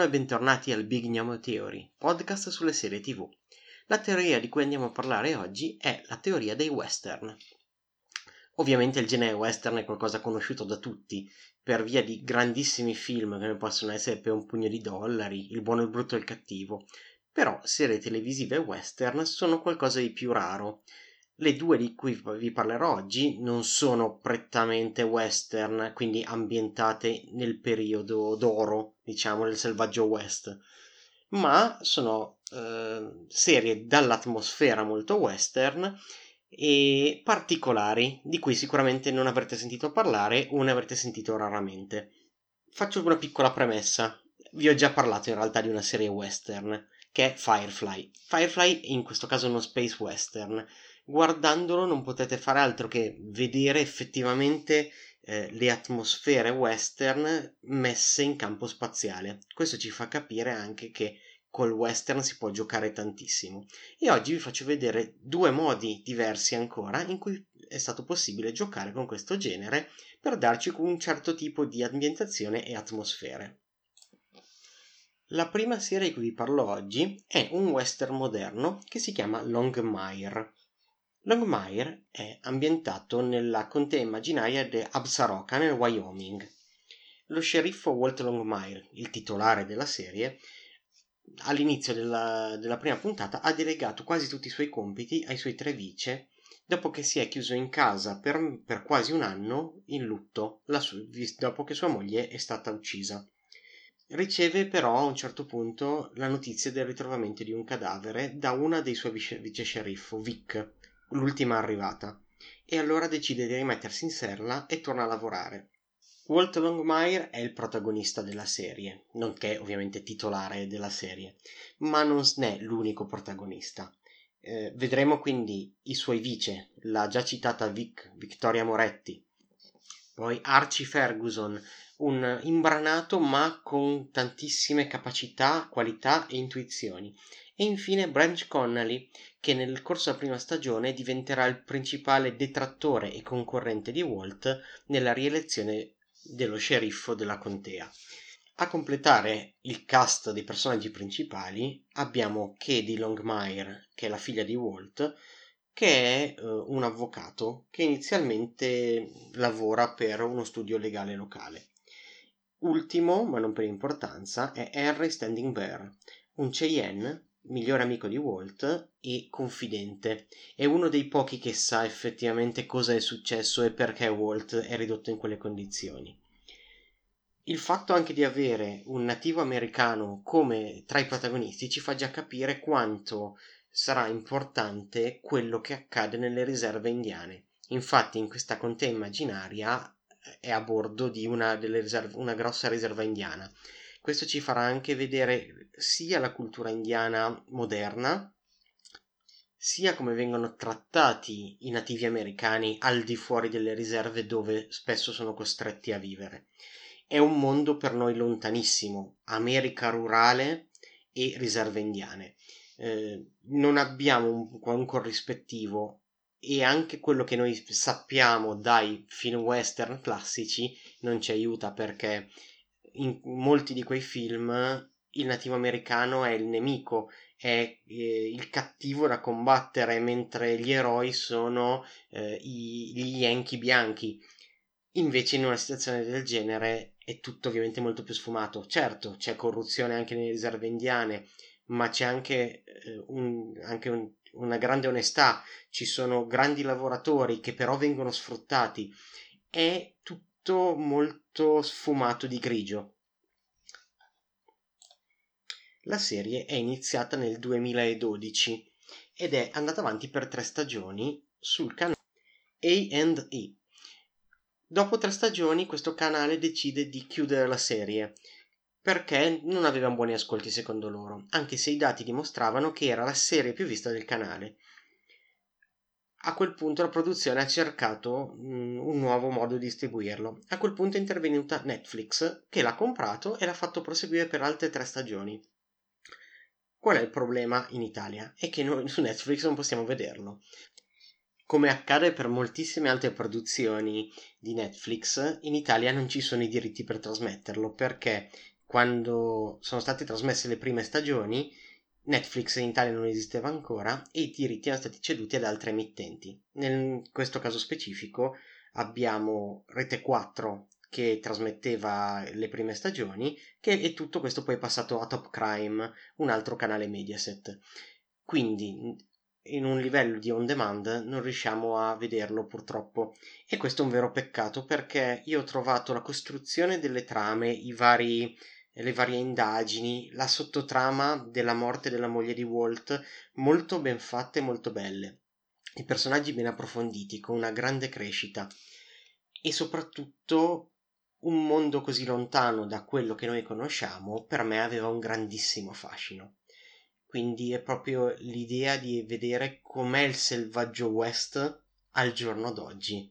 Buongiorno e bentornati al Big Gnomo Theory, podcast sulle serie TV. La teoria di cui andiamo a parlare oggi è la teoria dei western. Ovviamente il genere western è qualcosa conosciuto da tutti, per via di grandissimi film come possono essere Per un pugno di dollari, Il buono, il brutto e il cattivo. Però serie televisive western sono qualcosa di più raro. Le due di cui vi parlerò oggi non sono prettamente western, quindi ambientate nel periodo d'oro, diciamo, del selvaggio west, ma sono eh, serie dall'atmosfera molto western e particolari di cui sicuramente non avrete sentito parlare o ne avrete sentito raramente. Faccio una piccola premessa. Vi ho già parlato in realtà di una serie western che è Firefly. Firefly è in questo caso uno space western. Guardandolo non potete fare altro che vedere effettivamente eh, le atmosfere western messe in campo spaziale. Questo ci fa capire anche che col western si può giocare tantissimo e oggi vi faccio vedere due modi diversi ancora in cui è stato possibile giocare con questo genere per darci un certo tipo di ambientazione e atmosfere. La prima serie di cui vi parlo oggi è un western moderno che si chiama Longmire. Longmire è ambientato nella contea immaginaria di Absaroka nel Wyoming. Lo sceriffo Walt Longmire, il titolare della serie, all'inizio della, della, prima puntata ha delegato quasi tutti i suoi compiti ai suoi tre vice dopo che si è chiuso in casa per, per quasi un anno in lutto su, dopo che sua moglie è stata uccisa. Riceve però a un certo punto la notizia del ritrovamento di un cadavere da una dei suoi vice, vice sceriffo, Vic, l'ultima arrivata, e allora decide di rimettersi in serla e torna a lavorare. Walt Longmire è il protagonista della serie, nonché ovviamente titolare della serie, ma non è l'unico protagonista. Eh, vedremo quindi i suoi vice, la già citata Vic, Victoria Moretti, poi Archie Ferguson, un imbranato ma con tantissime capacità, qualità e intuizioni, e infine Branch Connolly, che nel corso della prima stagione diventerà il principale detrattore e concorrente di Walt nella rielezione dello sceriffo della contea. A completare il cast dei personaggi principali abbiamo Katie Longmire, che è la figlia di Walt, che è uh, un avvocato che inizialmente lavora per uno studio legale locale. Ultimo, ma non per importanza, è Henry Standing Bear, un Cheyenne, migliore amico di Walt e confidente. È uno dei pochi che sa effettivamente cosa è successo e perché Walt è ridotto in quelle condizioni. Il fatto anche di avere un nativo americano come tra i protagonisti ci fa già capire quanto sarà importante quello che accade nelle riserve indiane. Infatti in questa contea immaginaria è a bordo di una, riserve, una grossa riserva indiana. Questo ci farà anche vedere sia la cultura indiana moderna, sia come vengono trattati i nativi americani al di fuori delle riserve dove spesso sono costretti a vivere. È un mondo per noi lontanissimo, America rurale e riserve indiane. Eh, non abbiamo un, un corrispettivo e anche quello che noi sappiamo dai film western classici non ci aiuta perché in molti di quei film il nativo americano è il nemico, è eh, il cattivo da combattere, mentre gli eroi sono eh, i, gli yankee bianchi. Invece in una situazione del genere è tutto ovviamente molto più sfumato. Certo, c'è corruzione anche nelle riserve indiane, ma c'è anche, eh, un, anche un, una grande onestà, ci sono grandi lavoratori che però vengono sfruttati, è tutto molto sfumato di grigio. La serie è iniziata nel 2012 ed è andata avanti per tre stagioni sul canale A&E. Dopo tre stagioni questo canale decide di chiudere la serie perché non aveva buoni ascolti secondo loro, anche se i dati dimostravano che era la serie più vista del canale. A quel punto la produzione ha cercato mm, un nuovo modo di distribuirlo. A quel punto è intervenuta Netflix, che l'ha comprato e l'ha fatto proseguire per altre tre stagioni. Qual è il problema in Italia? È che noi su Netflix non possiamo vederlo. Come accade per moltissime altre produzioni di Netflix, in Italia non ci sono i diritti per trasmetterlo perché quando sono state trasmesse le prime stagioni Netflix in Italia non esisteva ancora e i diritti erano stati ceduti ad altre emittenti. In questo caso specifico abbiamo Rete 4 che trasmetteva le prime stagioni che, e tutto questo poi è passato a Top Crime, un altro canale Mediaset. Quindi in un livello di on demand non riusciamo a vederlo purtroppo e questo è un vero peccato perché io ho trovato la costruzione delle trame, vari, le varie indagini, la sottotrama della morte della moglie di Walt molto ben fatte e molto belle. I personaggi ben approfonditi, con una grande crescita e soprattutto un mondo così lontano da quello che noi conosciamo per me aveva un grandissimo fascino. Quindi è proprio l'idea di vedere com'è il selvaggio West al giorno d'oggi.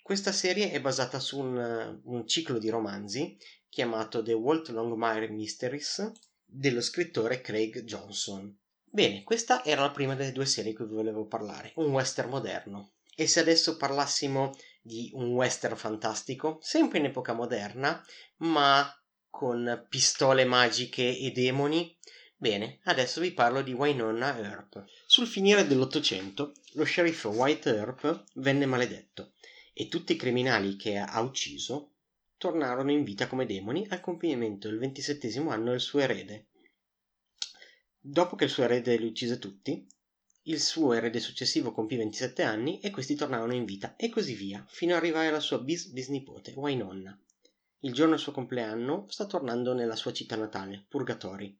Questa serie è basata su un, un ciclo di romanzi chiamato The Walt Longmire Mysteries dello scrittore Craig Johnson. Bene, questa era la prima delle due serie di cui volevo parlare, un western moderno. E se adesso parlassimo di un western fantastico, sempre in epoca moderna, ma con pistole magiche e demoni, Bene, adesso vi parlo di Wynonna Earp. Sul finire dell'Ottocento, lo sceriffo White Earp venne maledetto e tutti i criminali che ha ucciso tornarono in vita come demoni al compimento del ventisettesimo anno del suo erede. Dopo che il suo erede li uccise tutti, il suo erede successivo compì 27 anni e questi tornarono in vita e così via, fino ad arrivare alla sua bis bisnipote, Wynonna. Il giorno del suo compleanno sta tornando nella sua città natale, Purgatori,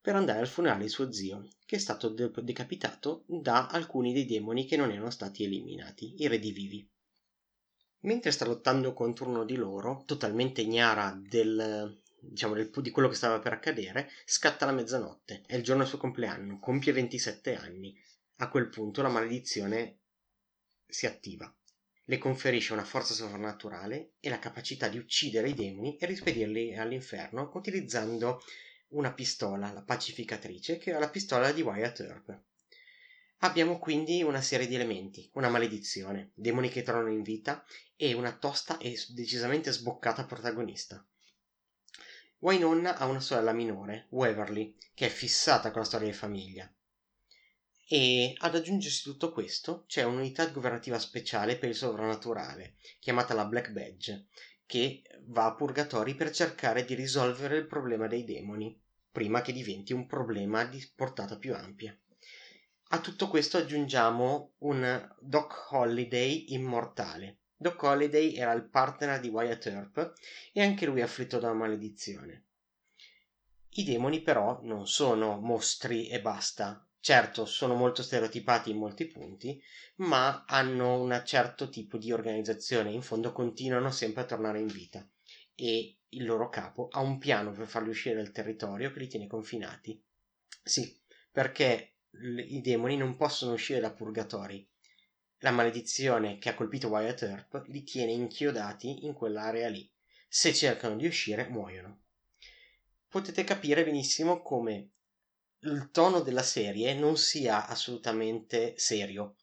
per andare al funerale di suo zio, che è stato de- decapitato da alcuni dei demoni che non erano stati eliminati, i redivivi. Mentre sta lottando contro uno di loro, totalmente ignara del, diciamo, del, di quello che stava per accadere, scatta la mezzanotte. È il giorno del suo compleanno, compie 27 anni. A quel punto la maledizione si attiva. Le conferisce una forza sovrannaturale e la capacità di uccidere i demoni e rispedirli all'inferno utilizzando una pistola, la pacificatrice, che è la pistola di Wyatt Earp. Abbiamo quindi una serie di elementi, una maledizione, demoni che tornano in vita e una tosta e decisamente sboccata protagonista. Wynonna ha una sorella minore, Waverly, che è fissata con la storia di famiglia. E ad aggiungersi tutto questo c'è un'unità governativa speciale per il sovrannaturale, chiamata la Black Badge, che va a purgatori per cercare di risolvere il problema dei demoni, prima che diventi un problema di portata più ampia. A tutto questo aggiungiamo un Doc Holiday immortale. Doc Holiday era il partner di Wyatt Earp e anche lui afflitto da una maledizione. I demoni però non sono mostri e basta, Certo, sono molto stereotipati in molti punti, ma hanno un certo tipo di organizzazione, in fondo continuano sempre a tornare in vita e il loro capo ha un piano per farli uscire dal territorio che li tiene confinati. Sì, perché i demoni non possono uscire da purgatori. La maledizione che ha colpito Wyatt Earp li tiene inchiodati in quell'area lì. Se cercano di uscire, muoiono. Potete capire benissimo come il tono della serie non sia assolutamente serio.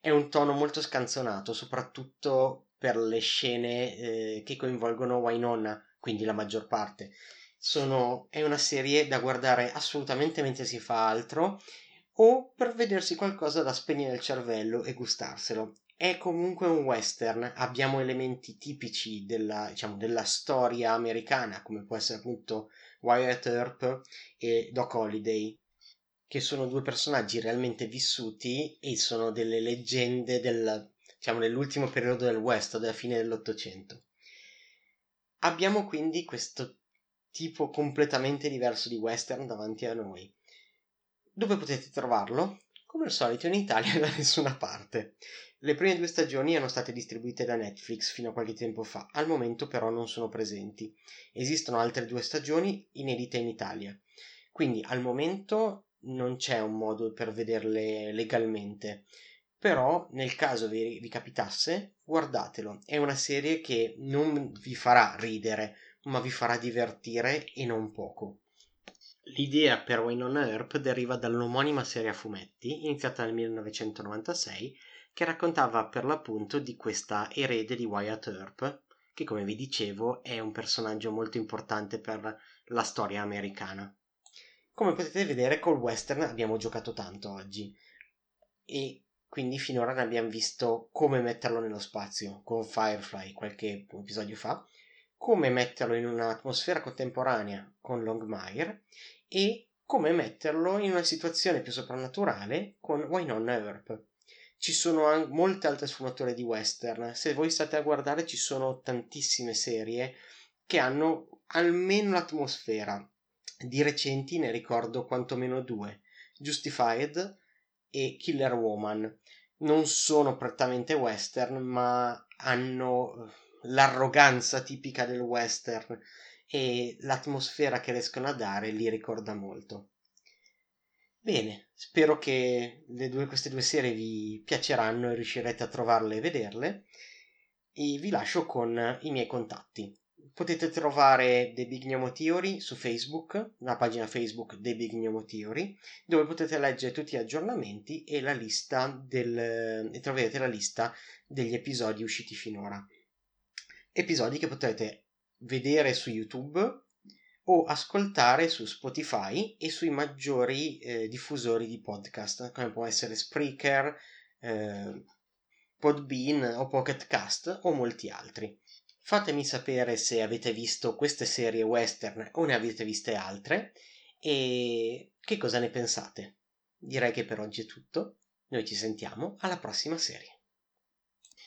È un tono molto scanzonato, soprattutto per le scene eh, che coinvolgono Wynonna, quindi la maggior parte. Sono, è una serie da guardare assolutamente mentre si fa altro o per vedersi qualcosa da spegnere il cervello e gustarselo. È comunque un western, abbiamo elementi tipici della, diciamo, della storia americana, come può essere appunto Wyatt Earp e Doc Holiday, che sono due personaggi realmente vissuti e sono delle leggende del, diciamo, nell'ultimo periodo del West, della fine dell'Ottocento. Abbiamo quindi questo tipo completamente diverso di western davanti a noi. Dove potete trovarlo? Come al solito in Italia da nessuna parte. Le prime due stagioni erano state distribuite da Netflix fino a qualche tempo fa, al momento però non sono presenti. Esistono altre due stagioni inedite in Italia. Quindi al momento non c'è un modo per vederle legalmente. Però nel caso vi, vi capitasse, guardatelo. È una serie che non vi farà ridere, ma vi farà divertire e non poco. L'idea per Winona Earp deriva dall'omonima serie a fumetti, iniziata nel 1996, che raccontava per l'appunto di questa erede di Wyatt Earp, che come vi dicevo è un personaggio molto importante per la storia americana. Come potete vedere col western abbiamo giocato tanto oggi. E quindi finora ne abbiamo visto come metterlo nello spazio con Firefly qualche episodio fa, come metterlo in un'atmosfera contemporanea con Longmire e come metterlo in una situazione più soprannaturale con Wynonna Earp. Ci sono anche molte altre sfumature di western, se voi state a guardare ci sono tantissime serie che hanno almeno l'atmosfera. Di recenti ne ricordo quantomeno due, Justified e Killer Woman. Non sono prettamente western, ma hanno l'arroganza tipica del western e l'atmosfera che riescono a dare li ricorda molto. Bene, spero che due, queste due serie vi piaceranno e riuscirete a trovarle e vederle e vi lascio con i miei contatti. Potete trovare The Big Gnomo Theory su Facebook, la pagina Facebook The Big Gnomo Theory, dove potete leggere tutti gli aggiornamenti e la lista del, e troverete la lista degli episodi usciti finora episodi che potete vedere su YouTube o ascoltare su Spotify e sui maggiori eh, diffusori di podcast, come può essere Spreaker, eh, Podbean o Pocket Cast o molti altri. Fatemi sapere se avete visto queste serie western o ne avete viste altre e che cosa ne pensate. Direi che per oggi è tutto. Noi ci sentiamo alla prossima serie.